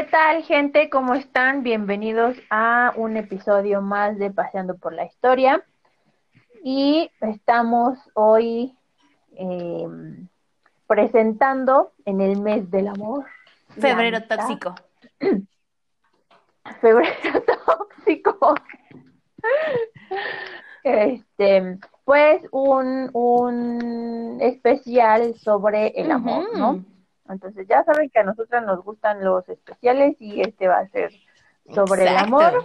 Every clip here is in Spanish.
¿Qué tal, gente? ¿Cómo están? Bienvenidos a un episodio más de Paseando por la Historia. Y estamos hoy eh, presentando en el mes del amor. Febrero tóxico. Febrero tóxico. Este, pues un, un especial sobre el amor, ¿no? Entonces ya saben que a nosotras nos gustan los especiales y este va a ser sobre el amor.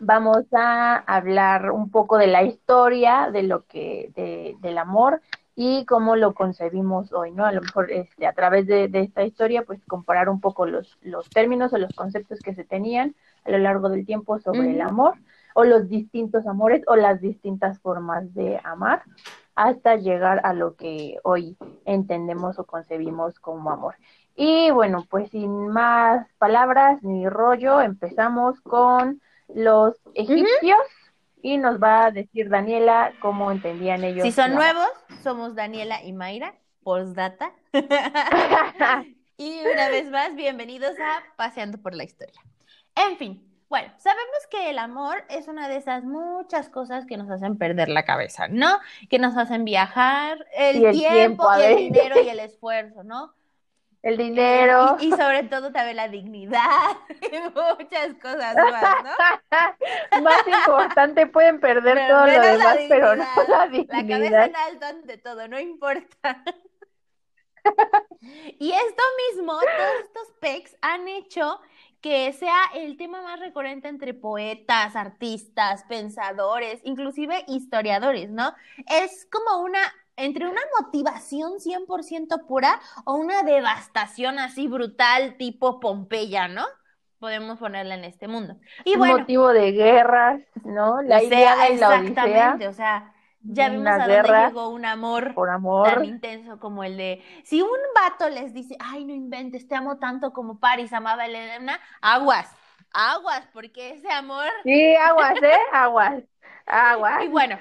Vamos a hablar un poco de la historia de lo que, de, del amor y cómo lo concebimos hoy, ¿no? A lo mejor este, a través de, esta historia, pues comparar un poco los, los términos o los conceptos que se tenían a lo largo del tiempo sobre el amor o los distintos amores o las distintas formas de amar hasta llegar a lo que hoy entendemos o concebimos como amor. Y bueno, pues sin más palabras ni rollo, empezamos con los egipcios y nos va a decir Daniela cómo entendían ellos. Si son nuevos, somos Daniela y Mayra, postdata. y una vez más, bienvenidos a Paseando por la Historia. En fin, bueno, sabemos que el amor es una de esas muchas cosas que nos hacen perder la cabeza, ¿no? Que nos hacen viajar, el, tiempo, y el dinero y el esfuerzo, ¿no? El dinero. Y, sobre todo también la dignidad y muchas cosas más, ¿no? más importante, pueden perder todo lo demás, pero no la dignidad. La cabeza en alto ante todo, no importa. y esto mismo, todos estos pecs han hecho que sea el tema más recurrente entre poetas, artistas, pensadores, inclusive historiadores, ¿no? Es como una, entre una motivación 100% pura o una devastación así brutal tipo Pompeya, ¿no? Podemos ponerla en este mundo. Y Un motivo de guerras, ¿no? La idea exactamente, o sea, ya vimos a dónde llegó un amor, por amor tan intenso como el de. Si un vato les dice, ay, no inventes, te amo tanto como Paris amaba a Elena, aguas, aguas, porque ese amor. Sí, aguas, ¿eh? Aguas, aguas. Y bueno,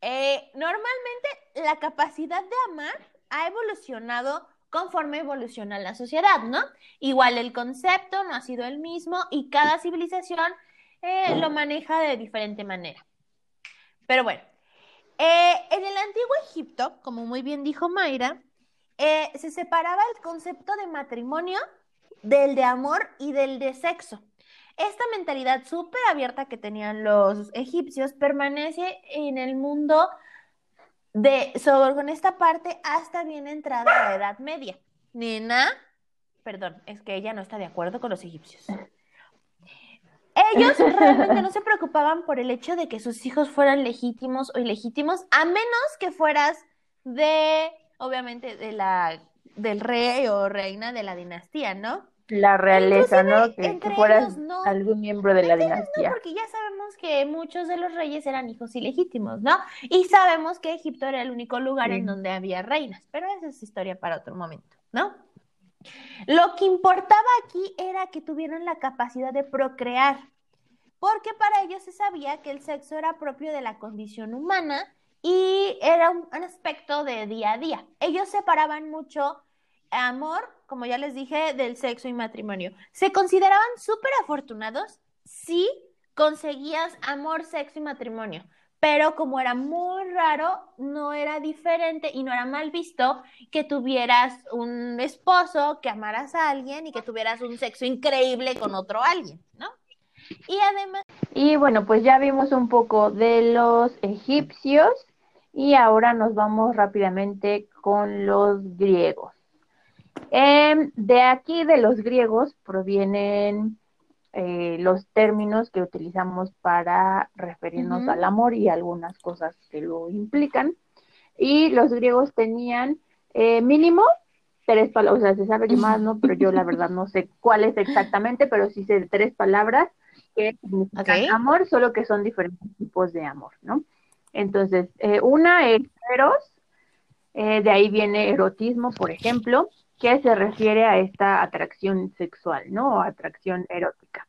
eh, normalmente la capacidad de amar ha evolucionado conforme evoluciona la sociedad, ¿no? Igual el concepto no ha sido el mismo y cada civilización eh, lo maneja de diferente manera. Pero bueno, eh, en el antiguo Egipto, como muy bien dijo Mayra, eh, se separaba el concepto de matrimonio del de amor y del de sexo. Esta mentalidad súper abierta que tenían los egipcios permanece en el mundo de, sobre con esta parte hasta bien entrada la Edad Media. Nena, perdón, es que ella no está de acuerdo con los egipcios. Ellos realmente no se preocupaban por el hecho de que sus hijos fueran legítimos o ilegítimos, a menos que fueras de, obviamente, de la, del rey o reina de la dinastía, ¿no? La realeza, ¿no? Que, fueras algún miembro de la dinastía. No, porque ya sabemos que muchos de los reyes eran hijos ilegítimos, ¿no? Y sabemos que Egipto era el único lugar en donde había reinas, pero esa es historia para otro momento, ¿no? Lo que importaba aquí era que tuvieran la capacidad de procrear, porque para ellos se sabía que el sexo era propio de la condición humana y era un, aspecto de día a día. Ellos separaban mucho amor, como ya les dije, del sexo y matrimonio. Se consideraban súper afortunados si conseguías amor, sexo y matrimonio pero como era muy raro, no era diferente y no era mal visto que tuvieras un esposo, que amaras a alguien y que tuvieras un sexo increíble con otro alguien, ¿no? Y además... Y bueno, pues ya vimos un poco de los egipcios y ahora nos vamos rápidamente con los griegos. Em, de aquí, de los griegos, provienen eh, los términos que utilizamos para referirnos al amor y algunas cosas que lo implican. Y los griegos tenían eh, mínimo tres palabras, o sea, se sabe que más, ¿no? Pero yo la verdad no sé cuáles exactamente, pero sí sé tres palabras que significan amor, solo que son diferentes tipos de amor, ¿no? Entonces, eh, una es eros, de ahí viene erotismo, por ejemplo, que se refiere a esta atracción sexual, ¿no? O atracción erótica.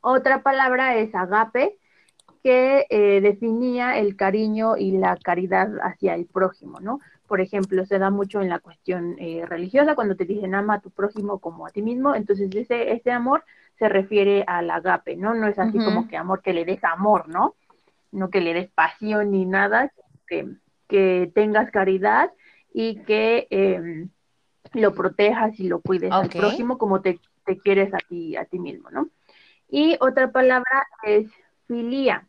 Otra palabra es agape, que eh, definía el cariño y la caridad hacia el prójimo, ¿no? por ejemplo, se da mucho en la cuestión eh, religiosa, cuando te dicen ama a tu prójimo como a ti mismo, entonces ese, ese amor se refiere al agape, ¿no? No es así como que amor que le des amor, ¿no? No que le des pasión ni nada, que, que tengas caridad y que em, lo protejas y lo cuides al prójimo como te, te, quieres a ti, a ti mismo, ¿no? Y otra palabra es filia.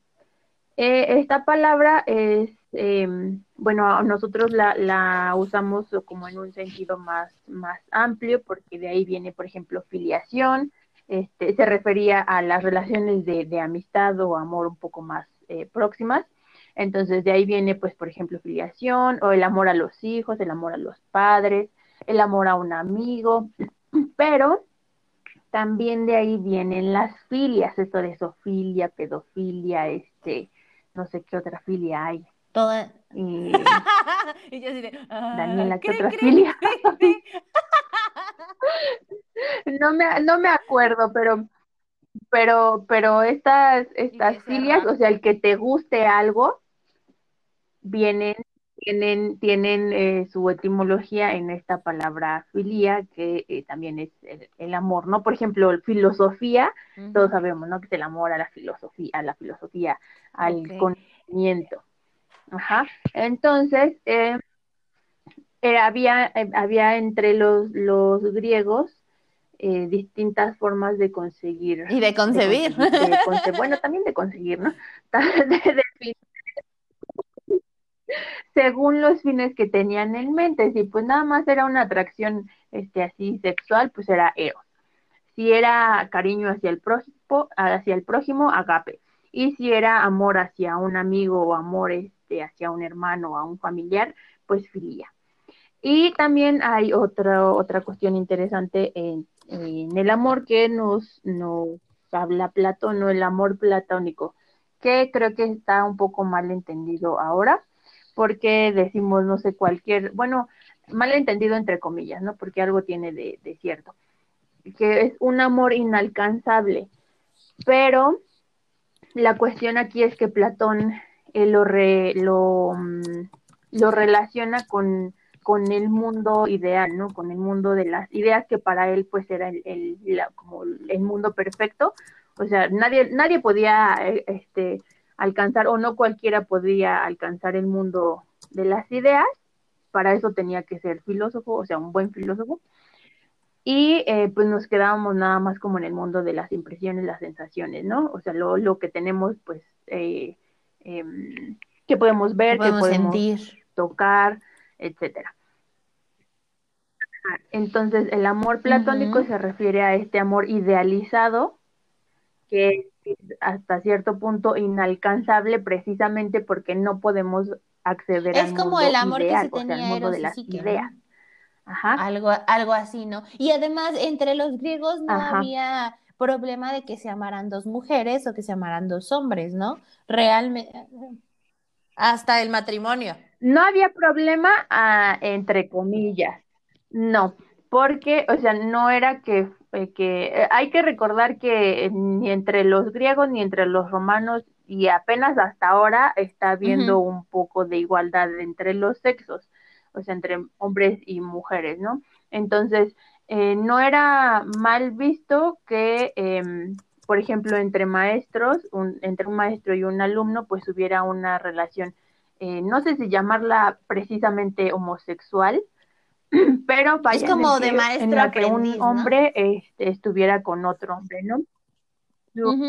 Eh, esta palabra es, em, bueno, nosotros la, la, usamos como en un sentido más, más amplio, porque de ahí viene, por ejemplo, filiación, este, se refería a las relaciones de, de amistad o amor un poco más eh, próximas. Entonces, de ahí viene, pues, por ejemplo, filiación o el amor a los hijos, el amor a los padres, el amor a un amigo, pero también de ahí vienen las filias, eso de sofilia, pedofilia, este, no sé qué otra filia hay. Toda. Y, yo así de, ah, Daniela, ¿qué otra filia? no me, no me acuerdo, pero, pero, pero estas, estas filias, o sea, el que te guste algo, vienen tienen, tienen eh, su etimología en esta palabra filia, que eh, también es el, amor, ¿no? Por ejemplo, filosofía, todos sabemos, ¿no? Que es el amor a la filosofía, a la filosofía, al conocimiento. Ajá. Entonces, eh, había, había entre los, los griegos distintas formas de conseguir. Y de concebir. bueno, también de conseguir, ¿no? de, según los fines que tenían en mente. Si pues nada más era una atracción este, así sexual, pues era eros. Si era cariño hacia el prójimo, hacia el prójimo, agape. Y si era amor hacia un amigo o amor este, hacia un hermano o a un familiar, pues filia. Y también hay otra, otra cuestión interesante en, en el amor que nos, nos habla Platón, o el amor platónico, que creo que está un poco mal entendido ahora porque decimos, no sé, cualquier, bueno, malentendido entre comillas, ¿no? Porque algo tiene de, cierto, que es un amor inalcanzable, pero la cuestión aquí es que Platón eh, lo, lo, mm, lo, relaciona con, con, el mundo ideal, ¿no? Con el mundo de las ideas que para él pues era el, el como el mundo perfecto. O sea, nadie, nadie podía eh, este, alcanzar o no cualquiera podía alcanzar el mundo de las ideas, para eso tenía que ser filósofo, o sea, un buen filósofo. Y eh, pues nos quedábamos nada más como en el mundo de las impresiones, las sensaciones, ¿no? O sea, lo, lo que tenemos, pues, eh, em, que podemos ver, que podemos sentir, tocar, etcétera. Entonces, el amor platónico se refiere a este amor idealizado que hasta cierto punto inalcanzable precisamente porque no podemos acceder es como el amor que se tenía mundo de las ideas. Ajá. Algo, algo así, ¿no? Y además, entre los griegos no había problema de que se amaran dos mujeres o que se amaran dos hombres, ¿no? Realmente, hasta el matrimonio. No había problema, ah, entre comillas, no, porque, o sea, no era que que eh, hay que recordar que ni entre los griegos ni entre los romanos y apenas hasta ahora está habiendo un poco de igualdad entre los sexos, o sea, entre hombres y mujeres, ¿no? Entonces, eh, no era mal visto que, em, por ejemplo, entre maestros, entre un maestro y un alumno, pues hubiera una relación, no sé si llamarla precisamente homosexual, pero es como de maestro en la que un hombre este, estuviera con otro hombre, ¿no?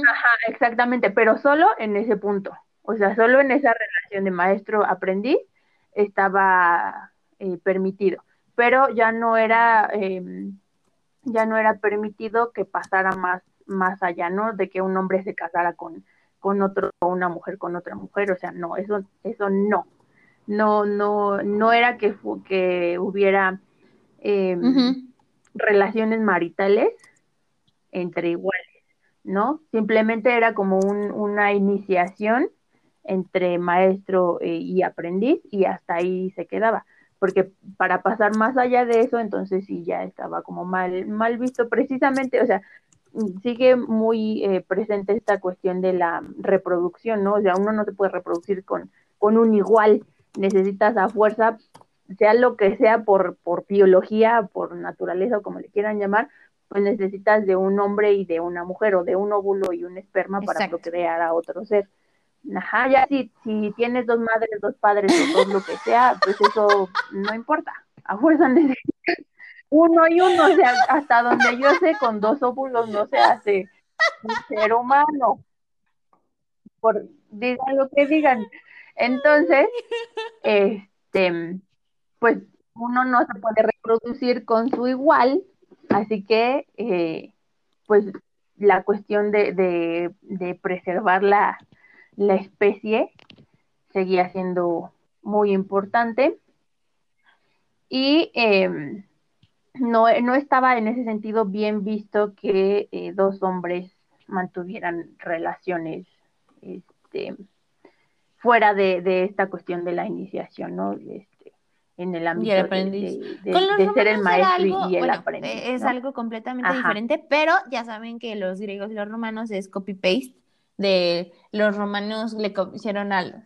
Ajá, exactamente, pero solo en ese punto, o sea, solo en esa relación de maestro-aprendiz estaba eh, permitido, pero ya no era, em, ya no era permitido que pasara más, más allá, ¿no? De que un hombre se casara con, con otro, o una mujer con otra mujer, o sea, no, eso, eso no no, no, no era que, que hubiera em, relaciones maritales entre iguales, ¿no? Simplemente era como un, una iniciación entre maestro eh, y aprendiz y hasta ahí se quedaba, porque para pasar más allá de eso, entonces sí ya estaba como mal, mal visto precisamente, o sea, sigue muy eh, presente esta cuestión de la reproducción, ¿no? O sea, uno no se puede reproducir con, con un igual, necesitas a fuerza sea lo que sea por, por biología, por naturaleza o como le quieran llamar, pues necesitas de un hombre y de una mujer o de un óvulo y un esperma para procrear a otro ser. Ajá, ya si, si tienes dos madres, dos padres o dos lo que sea, pues eso no importa. A fuerza necesitas uno y uno, o sea, hasta donde yo sé, con dos óvulos no se hace un ser humano. Por, digan lo que digan. Entonces, este, pues uno no se puede reproducir con su igual, así que, eh, pues la cuestión de, de, preservar la, la, especie seguía siendo muy importante. Y em, no, no, estaba en ese sentido bien visto que eh, dos hombres mantuvieran relaciones este, fuera de, de, esta cuestión de la iniciación, ¿no? Este, en el ámbito de, de, ser el maestro y el aprendiz. Eh, es algo completamente diferente, pero ya saben que los griegos y los romanos es copy-paste de los romanos le hicieron algo.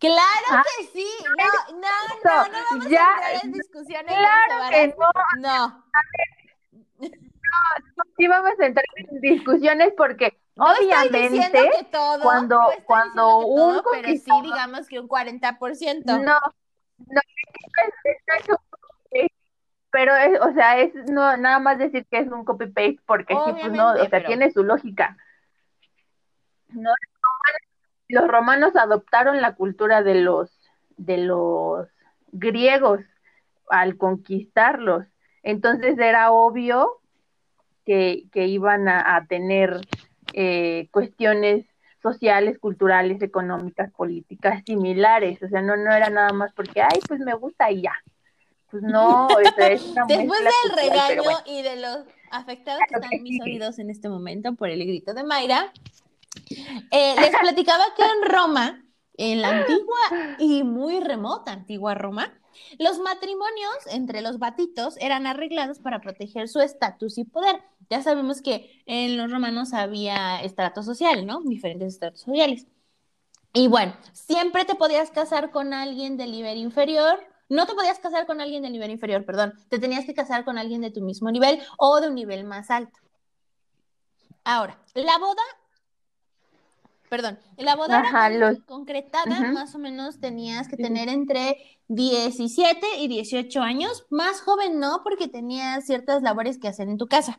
Claro ah, que sí, no, no, no, no vamos ya, a entrar en discusiones. Claro que no. No. No, sí vamos a entrar en discusiones porque obviamente que todo, cuando, cuando un todo, pero sí digamos que un 40%. No, no, pero es, o sea, es no nada más decir que es un copy paste porque sí, pues no, o sea, tiene su lógica. No, los romanos adoptaron la cultura de los de los griegos al conquistarlos. Entonces era obvio que, que iban a, tener eh, cuestiones sociales, culturales, económicas, políticas similares. O sea, no, no era nada más porque, ay, pues me gusta y ya. Pues no, es una Después del regaño y de los afectados que están mis oídos en este momento por el grito de Mayra, eh, les platicaba que en Roma, en la antigua y muy remota antigua Roma, los matrimonios entre los batitos eran arreglados para proteger su estatus y poder. Ya sabemos que en los romanos había estrato social, ¿no? Diferentes estratos sociales. Y bueno, siempre te podías casar con alguien del nivel inferior. No te podías casar con alguien del nivel inferior, perdón. Te tenías que casar con alguien de tu mismo nivel o de un nivel más alto. Ahora, la boda perdón, la boda concretada, más o menos tenías que tener entre 17 y 18 años, más joven no, porque tenías ciertas labores que hacer en tu casa.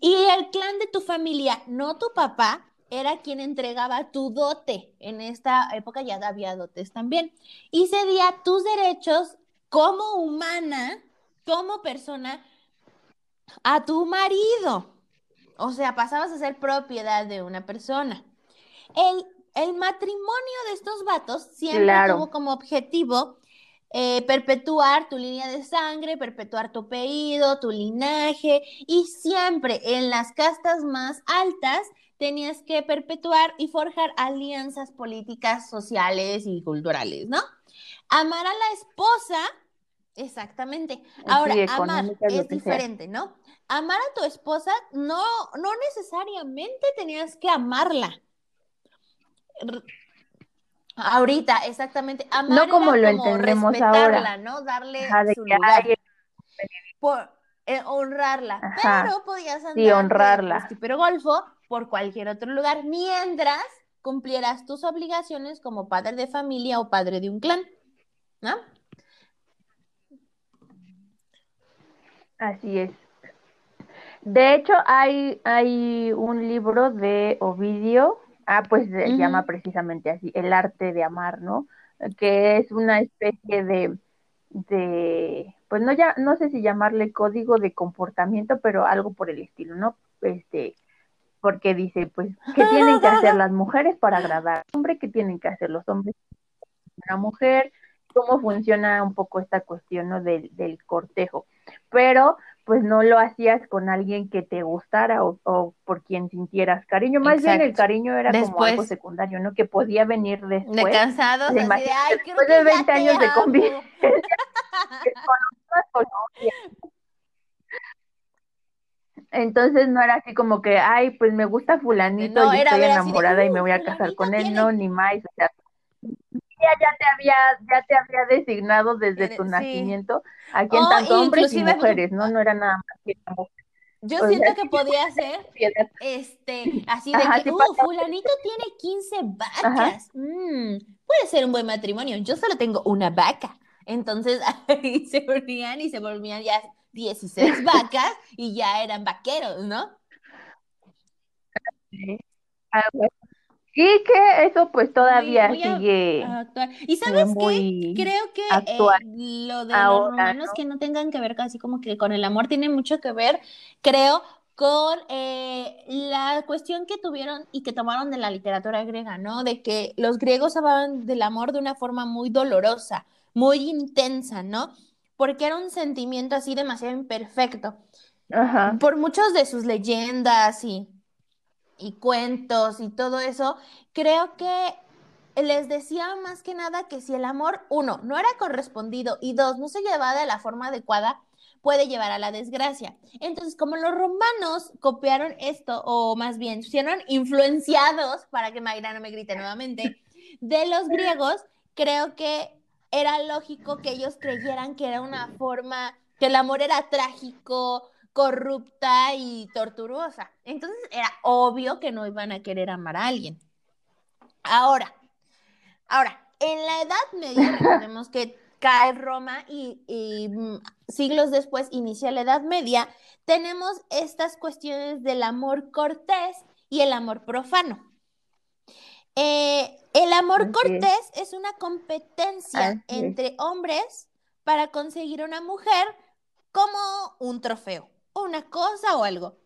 Y el clan de tu familia, no tu papá, era quien entregaba tu dote. En esta época ya había dotes también. Y cedía tus derechos como humana, como persona, a tu marido. O sea, pasabas a ser propiedad de una persona. El, matrimonio de estos vatos siempre tuvo como objetivo eh, perpetuar tu línea de sangre, perpetuar tu apellido, tu linaje, y siempre en las castas más altas tenías que perpetuar y forjar alianzas políticas, sociales y culturales, ¿no? Amar a la esposa, exactamente. Ahora, amar es diferente, ¿no? Amar a tu esposa no, no necesariamente tenías que amarla. Ahorita, exactamente. no como lo entendemos ahora. ¿no? Darle su lugar. Por, eh, honrarla. Pero podías andar sí, honrarla. pero golfo por cualquier otro lugar mientras cumplieras tus obligaciones como padre de familia o padre de un clan. ¿No? Así es. De hecho, hay, hay un libro de Ovidio Ah, pues se llama precisamente así, el arte de amar, ¿no? Que es una especie de, de, pues no ya, no sé si llamarle código de comportamiento, pero algo por el estilo, ¿no? Este, porque dice, pues, ¿qué tienen que hacer las mujeres para agradar al hombre? ¿Qué tienen que hacer los hombres para una mujer? ¿Cómo funciona un poco esta cuestión ¿no? del, del cortejo? Pero pues no lo hacías con alguien que te gustara o, por quien sintieras cariño. Más bien el cariño era como algo secundario, ¿no? Que podía venir después. De cansados, así de, Ay, después de 20 años de convivencia. Entonces no era así como que, ay, pues me gusta fulanito y estoy enamorada y me voy a casar con él, no, ni más. O sea, ya te había, ya te había designado desde tu nacimiento a quien tanto hombres y mujeres, ¿no? No era nada más que Yo siento que podía ser este, así de que, uh, fulanito tiene 15 vacas. Mm, puede ser un buen matrimonio. Yo solo tengo una vaca. Entonces ahí se unían y se volvían ya 16 vacas y ya eran vaqueros, ¿no? Sí. Ah, y que eso pues todavía sigue. Y sabes qué? Creo que eh, lo de los romanos que no tengan que ver casi como que con el amor tiene mucho que ver, creo, con eh, la cuestión que tuvieron y que tomaron de la literatura griega, ¿no? De que los griegos hablaban del amor de una forma muy dolorosa, muy intensa, ¿no? Porque era un sentimiento así demasiado imperfecto. Ajá. Por muchos de sus leyendas y y cuentos y todo eso, creo que les decía más que nada que si el amor, uno, no era correspondido y dos, no se llevaba de la forma adecuada, puede llevar a la desgracia. Entonces, como los romanos copiaron esto, o más bien, fueron influenciados, para que Mayra no me grite nuevamente, de los griegos, creo que era lógico que ellos creyeran que era una forma, que el amor era trágico, corrupta y tortuosa. Entonces era obvio que no iban a querer amar a alguien. Ahora, ahora, en la Edad Media, recordemos que cae Roma y, mm, siglos después inicia la Edad Media, tenemos estas cuestiones del amor cortés y el amor profano. Eh, el amor cortés es una competencia entre hombres para conseguir una mujer como un trofeo una cosa o algo.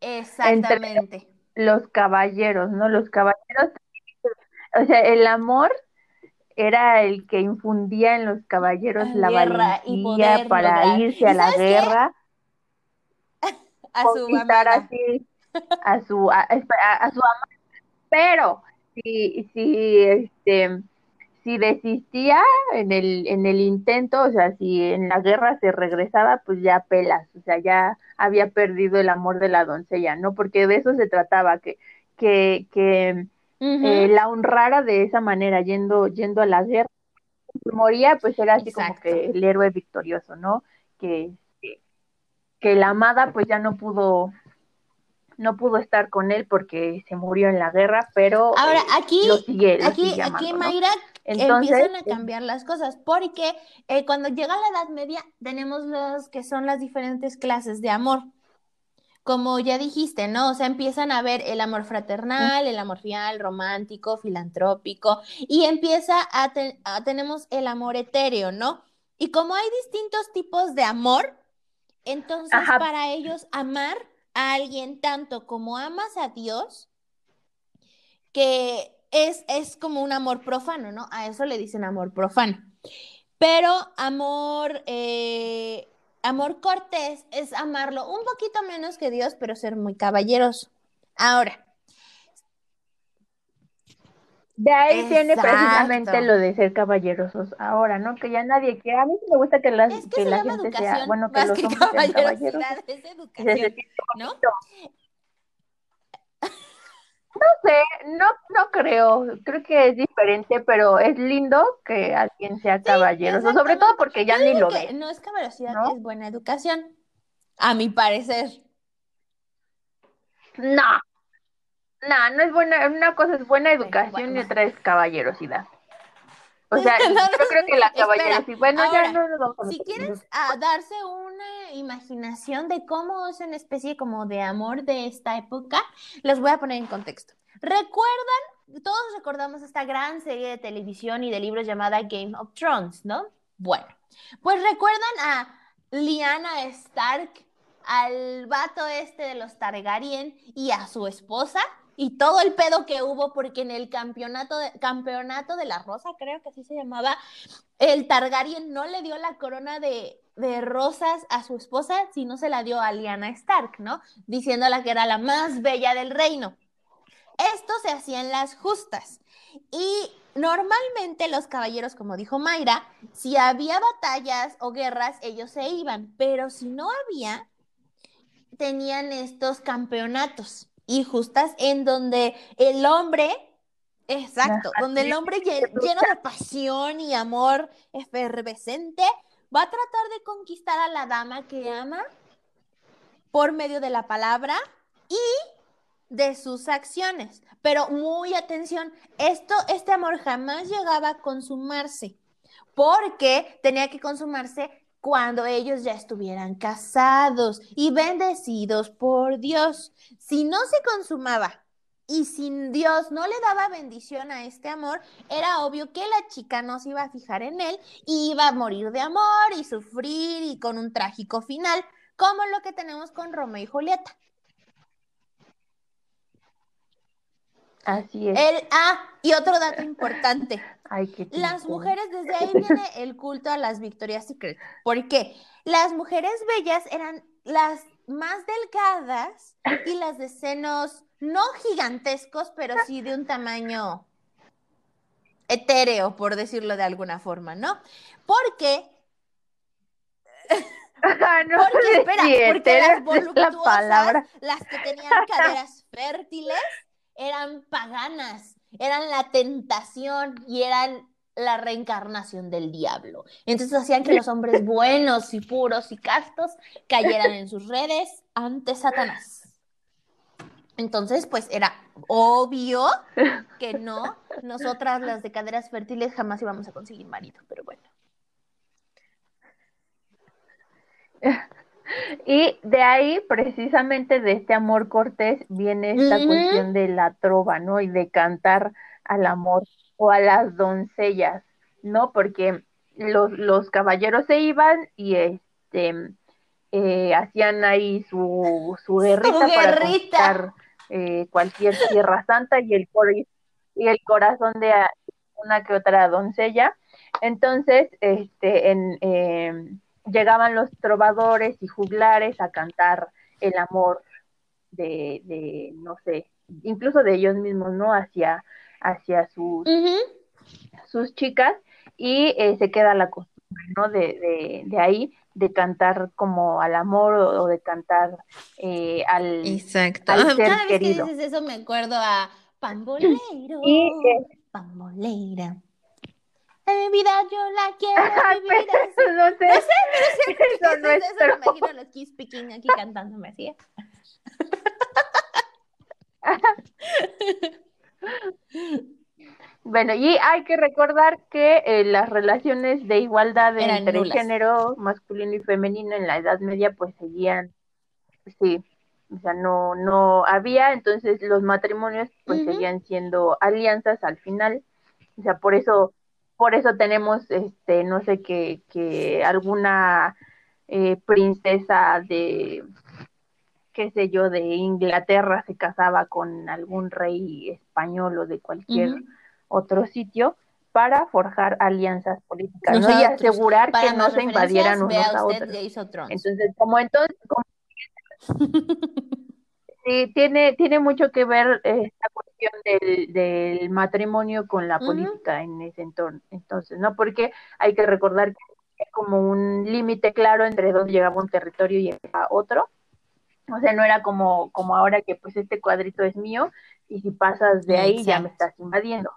Exactamente. los caballeros, ¿no? Los caballeros, o sea, el amor era el que infundía en los caballeros la, valentía para irse a la guerra, a su así, a su a, a, su amor. Pero si, si este si desistía en el, en el intento, o sea, si en la guerra se regresaba, pues ya pelas, o sea, ya había perdido el amor de la doncella, ¿no? Porque de eso se trataba, que, que, que eh, la honrara de esa manera, yendo, yendo a la guerra. Si moría, pues era así como que el héroe victorioso, ¿no? Que, que, que la amada, pues ya no pudo, no pudo estar con él porque se murió en la guerra, pero ahora eh, aquí, aquí, aquí Mayra empiezan a cambiar las cosas, porque eh, cuando llega la Edad Media tenemos los que son las diferentes clases de amor. Como ya dijiste, ¿no? O sea, empiezan a ver el amor fraternal, el amor fiel, romántico, filantrópico, y empieza a, tenemos el amor etéreo, ¿no? Y como hay distintos tipos de amor, entonces para ellos amar a alguien tanto como amas a Dios, que es, es como un amor profano, ¿no? A eso le dicen amor profano. Pero amor, eh, amor cortés es amarlo un poquito menos que Dios, pero ser muy caballeroso. Ahora. De ahí tiene precisamente lo de ser caballerosos ahora, ¿no? Que ya nadie quiere. A mí me gusta que, las, que, la gente sea, bueno, que los hombres sean caballerosos. Es educación, ¿no? No sé, no, no creo, creo que es diferente, pero es lindo que alguien sea caballeroso, sobre todo porque ya ni lo ve. No es caballerosidad, es buena educación, a mi parecer. No, no, no es buena, una cosa es buena educación y otra es caballerosidad. O sea, yo creo que la caballerosidad, bueno, ya no nos vamos a Si quieres a darse una imaginación de cómo es una especie como de amor de esta época, los voy a poner en contexto. ¿Recuerdan? Todos recordamos esta gran serie de televisión y de libros llamada Game of Thrones, ¿no? Bueno, pues recuerdan a Lyanna Stark, al vato este de los Targaryen y a su esposa, y todo el pedo que hubo porque en el campeonato de, campeonato de la rosa, creo que así se llamaba, el Targaryen no le dio la corona de, de rosas a su esposa, sino se la dio a Lyanna Stark, ¿no? Diciéndola que era la más bella del reino. Esto se hacía en las justas. Y normalmente los caballeros, como dijo Mayra, si había batallas o guerras, ellos se iban, pero si no había, tenían estos campeonatos y justas en donde el hombre Exacto, donde el hombre lleno de pasión y amor efervescente va a tratar de conquistar a la dama que ama por medio de la palabra y de sus acciones. Pero muy atención, esto, este amor jamás llegaba a consumarse, porque tenía que consumarse cuando ellos ya estuvieran casados y bendecidos por Dios. Si no se consumaba y si Dios no le daba bendición a este amor, era obvio que la chica no se iba a fijar en él y iba a morir de amor y sufrir y con un trágico final, como lo que tenemos con Romeo y Julieta. Así es. El, ah, y otro dato importante. Las mujeres, desde ahí viene el culto a las Victoria's Secret. ¿Por qué? Las mujeres bellas eran las más delgadas y las de senos no gigantescos, pero sí de un tamaño etéreo, por decirlo de alguna forma, ¿no? Porque porque, espera, porque las voluptuosas, las que tenían caderas fértiles, eran paganas, eran la tentación y eran la reencarnación del diablo. Entonces hacían que los hombres buenos y puros y castos cayeran en sus redes ante Satanás. Entonces, pues era obvio que no, nosotras las de caderas fértiles jamás íbamos a conseguir marido, pero bueno. Y de ahí, precisamente de este amor cortés, viene esta cuestión de la trova, ¿no? Y de cantar al amor o a las doncellas, ¿no? Porque los, los caballeros se iban y este eh, hacían ahí su, su guerrita, para conquistar eh, cualquier tierra santa y el, y el corazón de una que otra doncella. Entonces, este, en, em, llegaban los trovadores y juglares a cantar el amor de, de no sé, incluso de ellos mismos, ¿no? Hacia, hacia sus, sus chicas y eh, se queda la costumbre, ¿no? De, de, de, ahí, de cantar como al amor o, de cantar eh, al, Exacto. Al ser Cada vez que dices eso me acuerdo a Pambolero, y, eh, Pambolera. Mi vida yo la quiero, mi vida. no sé. No sé, pero eso, no es eso, me imagino los Kiss Picking aquí cantándome así. Bueno, y hay que recordar que eh, las relaciones de igualdad entre género masculino y femenino en la Edad Media pues seguían, sí, o sea, no, no había, entonces los matrimonios pues seguían siendo alianzas al final, o sea, por eso, por eso tenemos, este, no sé, que, que alguna eh, princesa de, qué sé yo, de Inglaterra se casaba con algún rey español o de cualquier otro sitio para forjar alianzas políticas y asegurar que no se invadieran unos a otros. Entonces, como entonces, sí, tiene, tiene mucho que ver esta cuestión del, del matrimonio con la política en ese entorno. Entonces, ¿no? Porque hay que recordar que hay como un límite claro entre dónde llegaba un territorio y otro. O sea, no era como, como ahora que pues este cuadrito es mío y si pasas de ahí ya me estás invadiendo.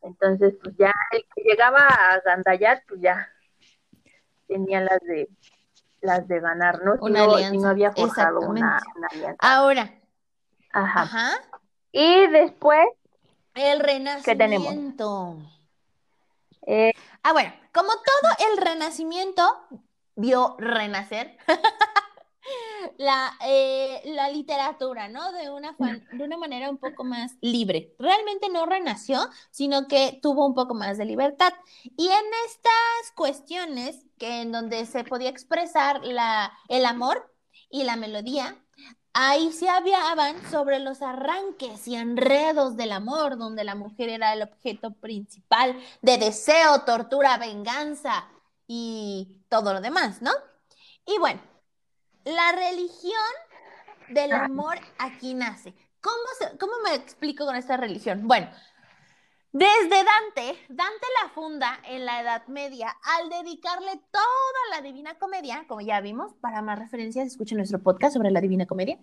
Entonces, pues ya el que llegaba a Gandayat, pues ya tenía las de las de ganar, ¿no? Una alianza. no había forjado una, alianza. Ahora. Ajá. Y después. El renacimiento. ¿Qué tenemos? Eh, ah, bueno, como todo el renacimiento vio renacer la, eh, la literatura, ¿no? De una, de una manera un poco más libre. Realmente no renació, sino que tuvo un poco más de libertad. Y en estas cuestiones, que en donde se podía expresar la, el amor y la melodía, ahí se hablaban sobre los arranques y enredos del amor, donde la mujer era el objeto principal de deseo, tortura, venganza y todo lo demás, ¿no? Y bueno, la religión del amor aquí nace. ¿Cómo, ¿Cómo me explico con esta religión? Bueno, desde Dante, Dante la funda en la Edad Media al dedicarle toda la Divina Comedia, como ya vimos, para más referencias escuchen nuestro podcast sobre la Divina Comedia.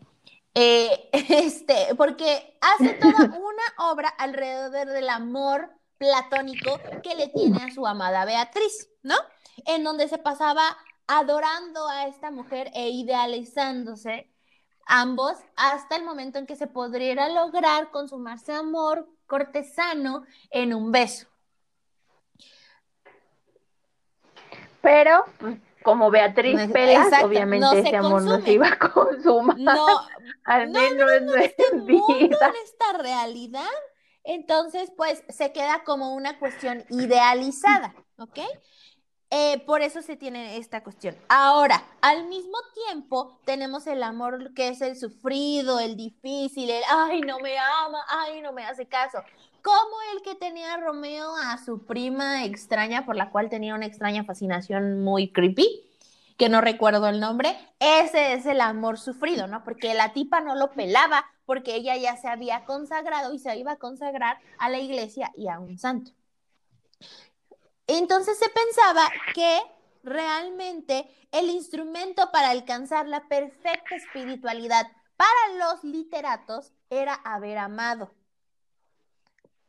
Eh, este, porque hace toda una obra alrededor del amor platónico que le tiene a su amada Beatriz, ¿no? En donde se pasaba adorando a esta mujer e idealizándose ambos hasta el momento en que se podría lograr consumarse amor cortesano en un beso. Pero, pues, como Beatriz Pelas, obviamente ese amor no se iba a consumar. No, al menos en este mundo, en esta realidad. Entonces, pues se queda como una cuestión idealizada, ¿ok? Eh, por eso se tiene esta cuestión. Ahora, al mismo tiempo, tenemos el amor que es el sufrido, el difícil, el, ay, no me ama, ay, no me hace caso. Como el que tenía Romeo a su prima extraña, por la cual tenía una extraña fascinación muy creepy, que no recuerdo el nombre. Ese es el amor sufrido, ¿no? Porque la tipa no lo pelaba, porque ella ya se había consagrado y se iba a consagrar a la iglesia y a un santo. Entonces se pensaba que realmente el instrumento para alcanzar la perfecta espiritualidad para los literatos era haber amado,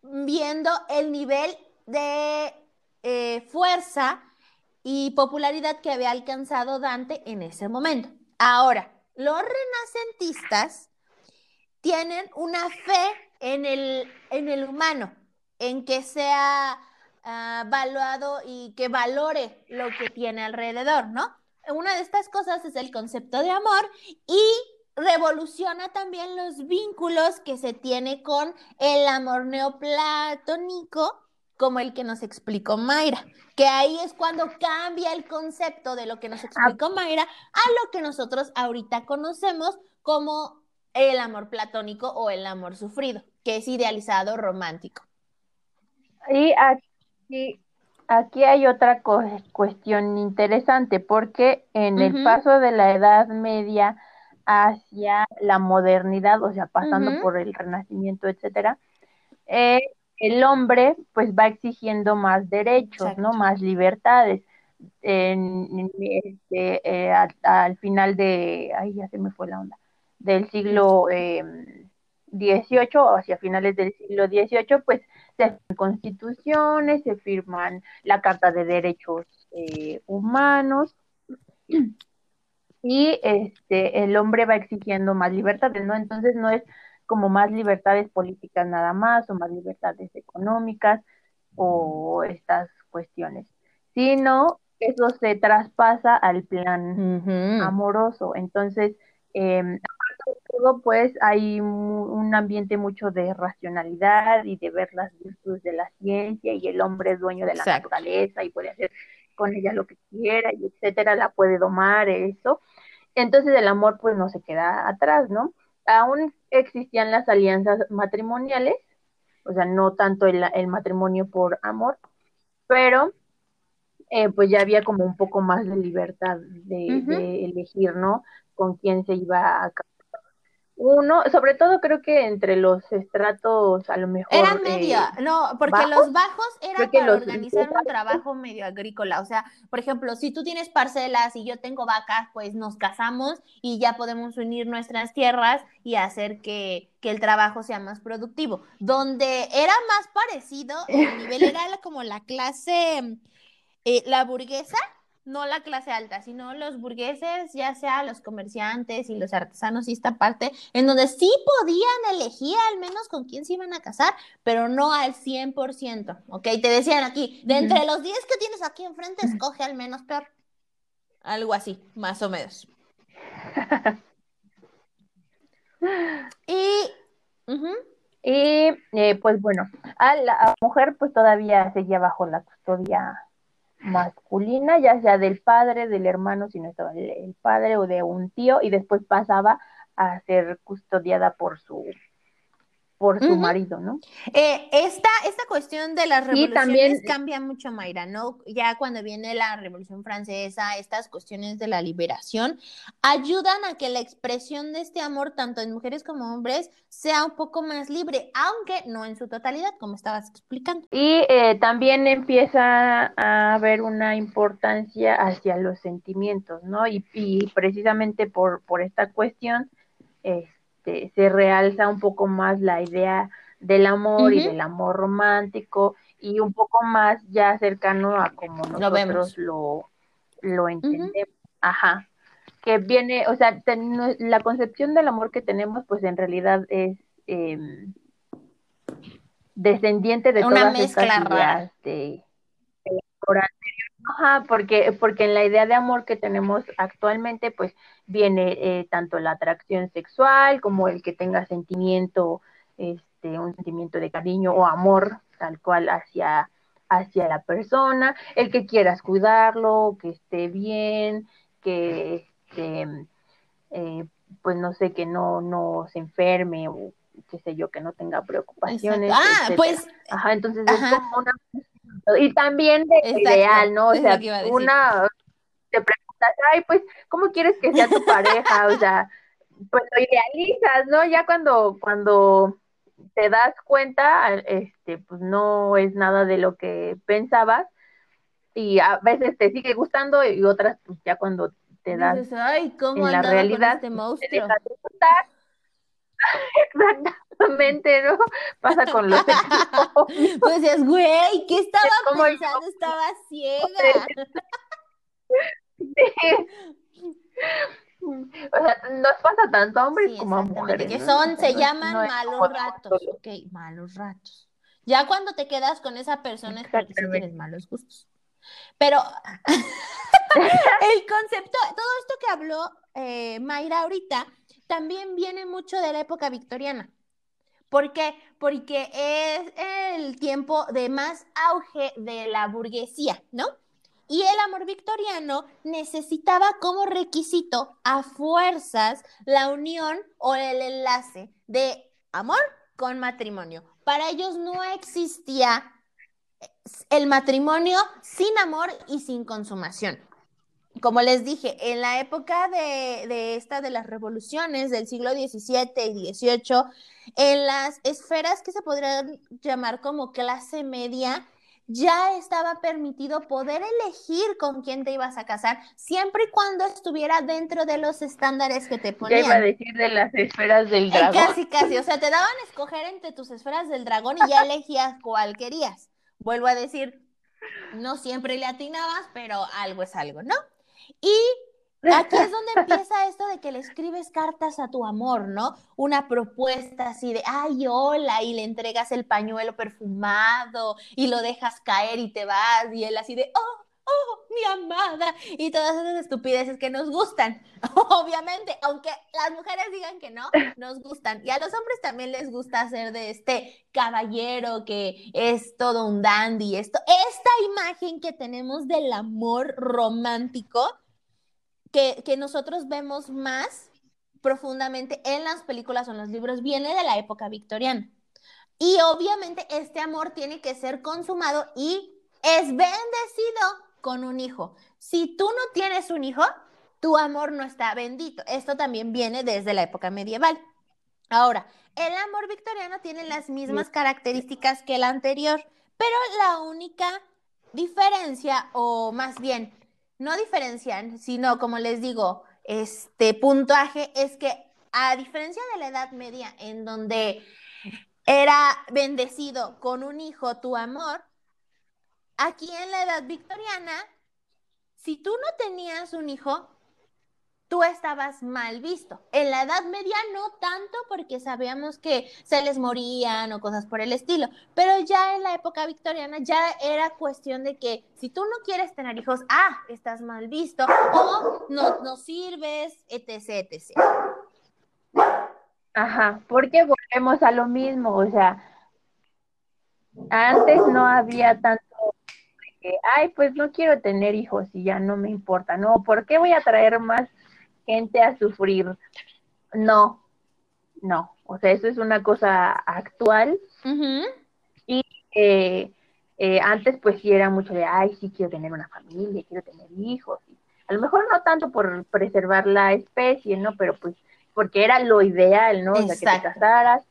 viendo el nivel de eh, fuerza y popularidad que había alcanzado Dante en ese momento. Ahora, los renacentistas tienen una fe en el, en el humano, en que sea uh, valuado y que valore lo que tiene alrededor, ¿no? Una de estas cosas es el concepto de amor y revoluciona también los vínculos que se tiene con el amor neoplatónico, como el que nos explicó Mayra, que ahí es cuando cambia el concepto de lo que nos explicó Mayra a lo que nosotros ahorita conocemos como el amor platónico o el amor sufrido, que es idealizado romántico. Y y aquí hay otra cuestión interesante, porque en el paso de la Edad Media hacia la modernidad, o sea, pasando por el Renacimiento, etcétera, eh, el hombre pues va exigiendo más derechos, ¿no? Más libertades. En, este, eh, al, final de, ay, ya se me fue la onda, del siglo eh, XVIII, o hacia finales del siglo XVIII, pues se hacen constituciones, se firman la Carta de Derechos eh, Humanos y este el hombre va exigiendo más libertades, ¿no? Entonces no es como más libertades políticas nada más o más libertades económicas o estas cuestiones, sino eso se traspasa al plan amoroso. Entonces, eh, todo, pues hay un ambiente mucho de racionalidad y de ver las virtudes de la ciencia y el hombre es dueño de la naturaleza y puede hacer con ella lo que quiera y etcétera, la puede domar, eso. Entonces el amor pues no se queda atrás, ¿no? Aún existían las alianzas matrimoniales, o sea, no tanto el, matrimonio por amor, pero eh, pues ya había como un poco más de libertad de, de elegir, ¿no? Con quién se iba a casar uno, sobre todo creo que entre los estratos a lo mejor. Medio, eh, no, porque los bajos eran para organizar un trabajo medio agrícola. O sea, por ejemplo, si tú tienes parcelas y yo tengo vacas, pues nos casamos y ya podemos unir nuestras tierras y hacer que, que el trabajo sea más productivo. Donde era más parecido, el nivel era como la clase, eh, la burguesa no la clase alta, sino los burgueses, ya sea los comerciantes y los artesanos y esta parte, en donde sí podían elegir al menos con quién se iban a casar, pero no al 100%, ¿ok? Te decían aquí, de entre los 10 que tienes aquí enfrente, escoge al menos peor. Algo así, más o menos. y... Y eh, pues bueno, a la mujer pues todavía seguía bajo la custodia masculina, ya sea del padre, del hermano, si no estaba el, padre o de un tío, y después pasaba a ser custodiada por su por su marido, ¿no? Eh, esta, esta cuestión de las revoluciones también, cambia mucho, Mayra, ¿no? Ya cuando viene la Revolución Francesa, estas cuestiones de la liberación ayudan a que la expresión de este amor, tanto en mujeres como hombres, sea un poco más libre, aunque no en su totalidad, como estabas explicando. Y eh, también empieza a haber una importancia hacia los sentimientos, ¿no? Y, y precisamente por, por esta cuestión, este, este, se realza un poco más la idea del amor y del amor romántico y un poco más ya cercano a como nosotros lo, lo, entendemos. Ajá. Que viene, o sea, la concepción del amor que tenemos, pues en realidad es em, descendiente de Una todas estas ideas de, Ajá, porque, porque en la idea de amor que tenemos actualmente, pues viene eh, tanto la atracción sexual como el que tenga sentimiento, este, un sentimiento de cariño o amor tal cual hacia, hacia la persona, el que quieras cuidarlo, que esté bien, que este, eh, pues no sé, que no, no se enferme o qué sé yo, que no tenga preocupaciones. Ah, pues. Ajá, entonces es como una y también de ideal, ¿no? O sea, una te preguntas, ay, pues, ¿cómo quieres que sea tu pareja? O sea, pues lo idealizas, ¿no? Ya cuando, cuando te das cuenta, este, pues no es nada de lo que pensabas y a veces te sigue gustando y otras, pues ya cuando te das ay, ¿cómo en la realidad, este monstruo? Exactamente, ¿no? Pasa con los Pues es, güey, ¿qué estaba pensando? Estaba ciega. O sea, nos pasa tanto a hombres como a mujeres. Que son, se llaman malos ratos. Ok, malos ratos. Ya cuando te quedas con esa persona es porque sí tienes malos gustos. Pero el concepto, todo esto que habló eh, Mayra ahorita, también viene mucho de la época victoriana. ¿Por qué? Porque es el tiempo de más auge de la burguesía, ¿no? Y el amor victoriano necesitaba como requisito a fuerzas la unión o el enlace de amor con matrimonio. Para ellos no existía el matrimonio sin amor y sin consumación como les dije, en la época de, de, esta de las revoluciones del siglo XVII y XVIII, en las esferas que se podrían llamar como clase media, ya estaba permitido poder elegir con quién te ibas a casar, siempre y cuando estuviera dentro de los estándares que te ponían. Ya iba a decir de las esferas del dragón. casi, casi, o sea, te daban a escoger entre tus esferas del dragón y ya elegías cuál querías. Vuelvo a decir, no siempre le atinabas, pero algo es algo, ¿no? Y aquí es donde empieza esto de que le escribes cartas a tu amor, ¿no? Una propuesta así de, ay, hola, y le entregas el pañuelo perfumado y lo dejas caer y te vas, y él así de, oh, oh, mi amada, y todas esas estupideces que nos gustan, obviamente, aunque las mujeres digan que no, nos gustan, y a los hombres también les gusta hacer de este caballero que es todo un dandy, esto, esta imagen que tenemos del amor romántico, que, nosotros vemos más profundamente en las películas o en los libros, viene de la época victoriana. Y obviamente este amor tiene que ser consumado y es bendecido con un hijo. Si tú no tienes un hijo, tu amor no está bendito. Esto también viene desde la época medieval. Ahora, el amor victoriano tiene las mismas características que el anterior, pero la única diferencia, o más bien no diferencian, sino como les digo, este puntuaje es que a diferencia de la Edad Media, en donde era bendecido con un hijo tu amor, aquí en la Edad Victoriana, si tú no tenías un hijo, tú estabas mal visto. En la Edad Media no tanto porque sabíamos que se les morían o cosas por el estilo, pero ya en la época victoriana ya era cuestión de que si tú no quieres tener hijos, ah, estás mal visto o no, no sirves, etc, etc. Ajá, porque volvemos a lo mismo, o sea, antes no había tanto que, ay, pues no quiero tener hijos y ya no me importa, no, ¿por qué voy a traer más gente a sufrir. No, no. O sea, eso es una cosa actual. Y eh, eh, antes pues sí era mucho de, ay, sí quiero tener una familia, quiero tener hijos. a lo mejor no tanto por preservar la especie, ¿no? Pero pues porque era lo ideal, ¿no? O sea, que te casaras,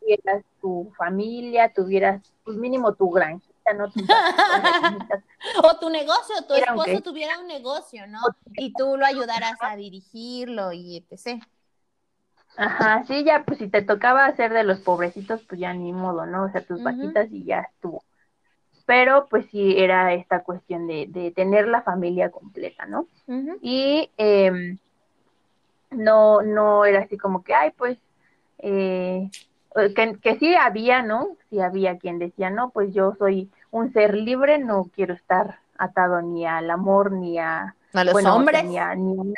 tuvieras tu familia, tuvieras, pues mínimo tu granja o tu negocio, tu esposo tuviera un negocio, ¿no? Y tú lo ayudaras a dirigirlo y etc. Ajá, sí, ya, pues si te tocaba hacer de los pobrecitos, pues ya ni modo, ¿no? O sea, tus vaquitas y ya estuvo. Pero pues sí era esta cuestión de, de tener la familia completa, ¿no? Y eh, no, no era así como que, ay, pues, eh, que, que sí había, ¿no? Sí había quien decía, no, pues yo soy un ser libre, no quiero estar atado ni al amor, ni a, a los hombres, ni a, ni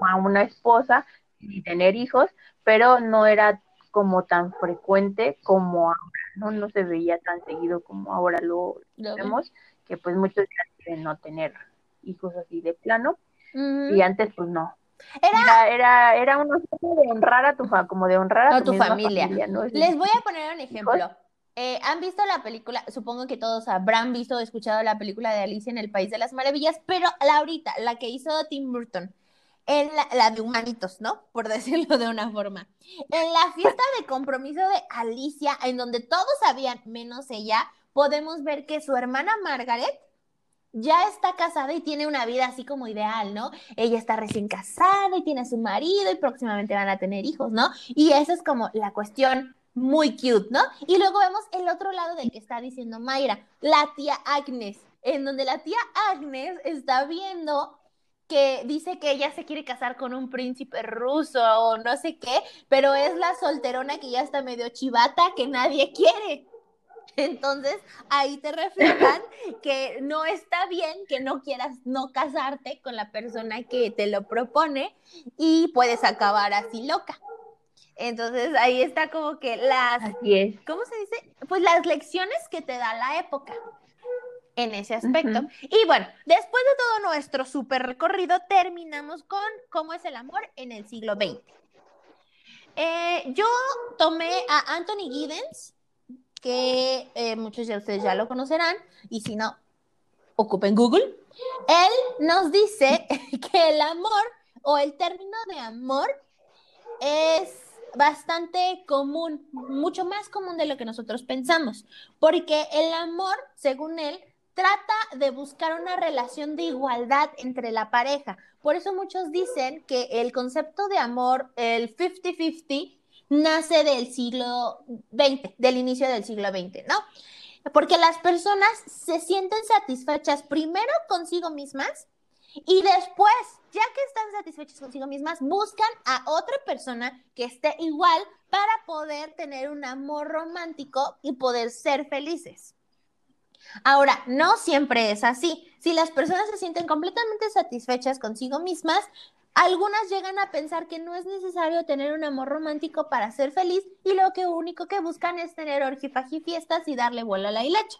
a una esposa, ni tener hijos, pero no era como tan frecuente como ahora, ¿no? No se veía tan seguido como ahora lo, vemos, que pues muchos ya quieren no tener hijos así de plano, y antes pues no. Era, era, era, una de honrar a tu como de honrar a, tu, familia. Les voy a poner un ejemplo. Eh, ¿Han visto la película? Supongo que todos habrán visto o escuchado la película de Alicia en el País de las Maravillas, pero la ahorita, la que hizo Tim Burton, en la, de humanitos, ¿no? Por decirlo de una forma. En la fiesta de compromiso de Alicia, en donde todos sabían, menos ella, podemos ver que su hermana Margaret ya está casada y tiene una vida así como ideal, ¿no? Ella está recién casada y tiene su marido y próximamente van a tener hijos, ¿no? Y esa es como la cuestión muy cute, ¿no? Y luego vemos el otro lado del que está diciendo Mayra, la tía Agnes, en donde la tía Agnes está viendo que dice que ella se quiere casar con un príncipe ruso o no sé qué, pero es la solterona que ya está medio chivata que nadie quiere. Entonces, ahí te reflejan que no está bien que no quieras no casarte con la persona que te lo propone y puedes acabar así loca. Entonces ahí está como que las, ¿cómo se dice? Pues las lecciones que te da la época en ese aspecto. Y bueno, después de todo nuestro super recorrido, terminamos con cómo es el amor en el siglo XX. Eh, yo tomé a Anthony Giddens, que eh, muchos de ustedes ya lo conocerán, y si no, ocupen Google. Él nos dice que el amor o el término de amor es bastante común, mucho más común de lo que nosotros pensamos, porque el amor, según él, trata de buscar una relación de igualdad entre la pareja. Por eso muchos dicen que el concepto de amor, el 50-50, nace del siglo XX, del inicio del siglo XX, ¿no? Porque las personas se sienten satisfechas primero consigo mismas y después, ya que están satisfechos consigo mismas, buscan a otra persona que esté igual para poder tener un amor romántico y poder ser felices. Ahora, no siempre es así. Si las personas se sienten completamente satisfechas consigo mismas, algunas llegan a pensar que no es necesario tener un amor romántico para ser feliz y lo que único que buscan es tener fiestas y darle vuelo a la hilacha.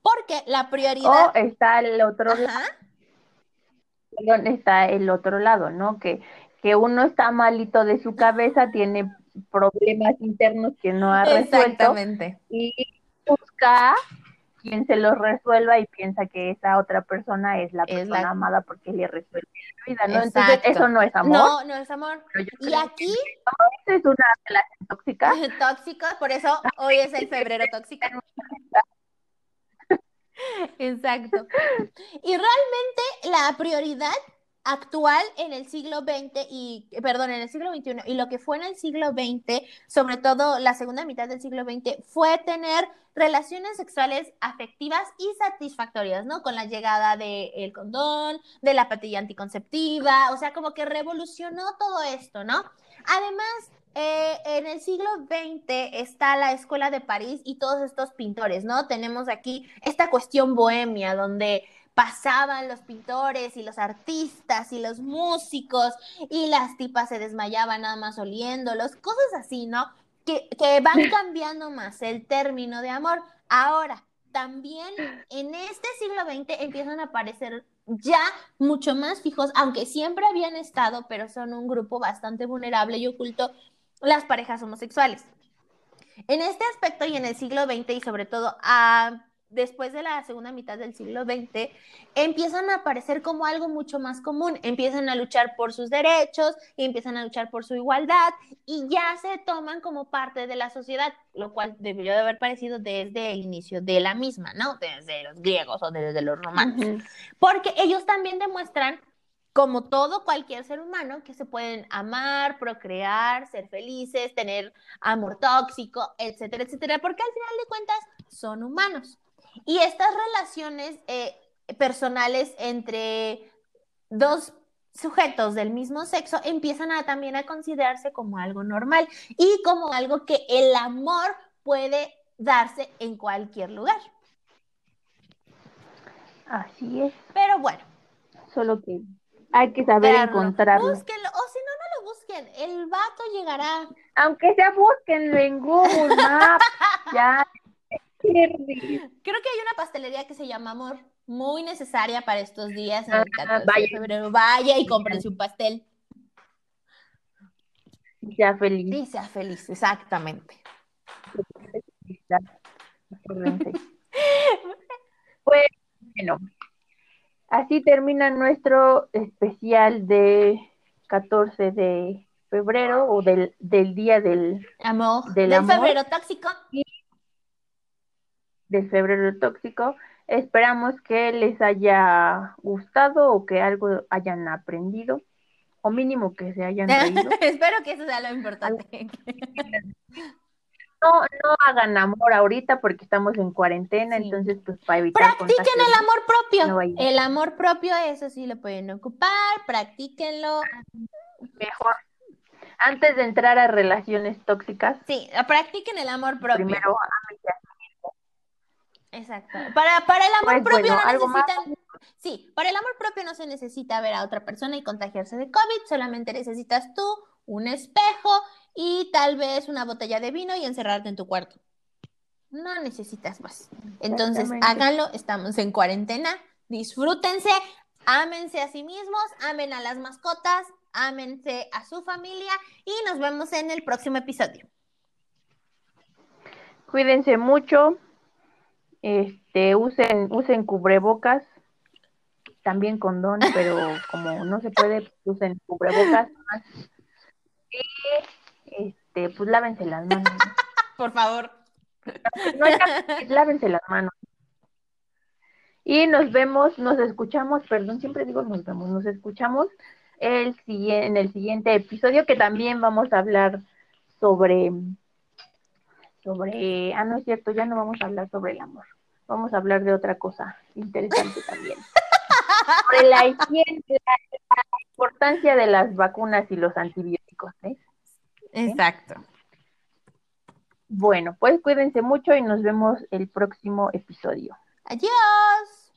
Porque la prioridad... Oh, está el otro está el otro lado, ¿no? Que, que uno está malito de su cabeza, tiene problemas internos que no ha resuelto y busca quien se los resuelva y piensa que esa otra persona es la persona amada porque le resuelve la vida, ¿no? Entonces eso no es amor. No, no es amor. y aquí es una relación tóxica. Tóxica, por eso hoy es el febrero tóxico. Exacto. Y realmente la prioridad actual en el siglo XX y, perdón, en el siglo XXI y lo que fue en el siglo XX, sobre todo la segunda mitad del siglo XX, fue tener relaciones sexuales afectivas y satisfactorias, ¿no? Con la llegada del condón, de la patilla anticonceptiva, o sea, como que revolucionó todo esto, ¿no? Además, eh, en el siglo XX está la Escuela de París y todos estos pintores, ¿no? Tenemos aquí esta cuestión bohemia donde pasaban los pintores y los artistas y los músicos y las tipas se desmayaban nada más oliéndolos, cosas así, ¿no? Que, que van cambiando más el término de amor. Ahora, también en este siglo XX empiezan a aparecer ya mucho más fijos, aunque siempre habían estado, pero son un grupo bastante vulnerable y oculto, las parejas homosexuales. En este aspecto y en el siglo XX y sobre todo a después de la segunda mitad del siglo XX, empiezan a aparecer como algo mucho más común, empiezan a luchar por sus derechos y empiezan a luchar por su igualdad y ya se toman como parte de la sociedad, lo cual debió de haber parecido desde el inicio de la misma, ¿no? Desde los griegos o desde los romanos, porque ellos también demuestran como todo cualquier ser humano, que se pueden amar, procrear, ser felices, tener amor tóxico, etcétera, etcétera, porque al final de cuentas son humanos. Y estas relaciones eh, personales entre dos sujetos del mismo sexo empiezan a también a considerarse como algo normal y como algo que el amor puede darse en cualquier lugar. Así es. Pero bueno. Solo que hay que saber encontrarlo. Búsquenlo, o si no, no lo busquen. El vato llegará. Aunque sea, búsquenlo en Google Maps. ya. Creo que hay una pastelería que se llama Amor, muy necesaria para estos días en el 14 ah, de febrero. Vaya y cómprense un pastel. Sea feliz. Sí, sea feliz, exactamente. pues bueno, así termina nuestro especial de 14 de febrero o del, día del amor, del, febrero tóxico. Del febrero tóxico. Esperamos que les haya gustado o que algo hayan aprendido, o mínimo que se hayan reído. Espero que eso sea lo importante. no, no hagan amor ahorita porque estamos en cuarentena, entonces pues para evitar Practiquen el amor propio. el amor propio, eso sí lo pueden ocupar, practíquenlo. Mejor. Antes de entrar a relaciones tóxicas. Sí, practiquen el amor propio. Primero, Exacto. Para, para el amor pues, propio no necesitan. Sí, para el amor propio no se necesita ver a otra persona y contagiarse de COVID, solamente necesitas tú, un espejo y tal vez una botella de vino y encerrarte en tu cuarto. No necesitas más. Entonces, háganlo, estamos en cuarentena, disfrútense, ámense a sí mismos, amen a las mascotas, ámense a su familia y nos vemos en el próximo episodio. Cuídense mucho, este, usen, usen cubrebocas, también condón, pero como no se puede, usen cubrebocas. Y este, pues lávense las manos. Por favor. No, lávense las manos. Y nos vemos, nos escuchamos, perdón, siempre digo nos vemos, nos escuchamos el, en el siguiente episodio que también vamos a hablar sobre, sobre, ah, no es cierto, ya no vamos a hablar sobre el amor, vamos a hablar de otra cosa interesante también. Sobre la, la importancia de las vacunas y los antibióticos, ¿eh? Exacto. Bueno, pues cuídense mucho y nos vemos el próximo episodio. Adiós.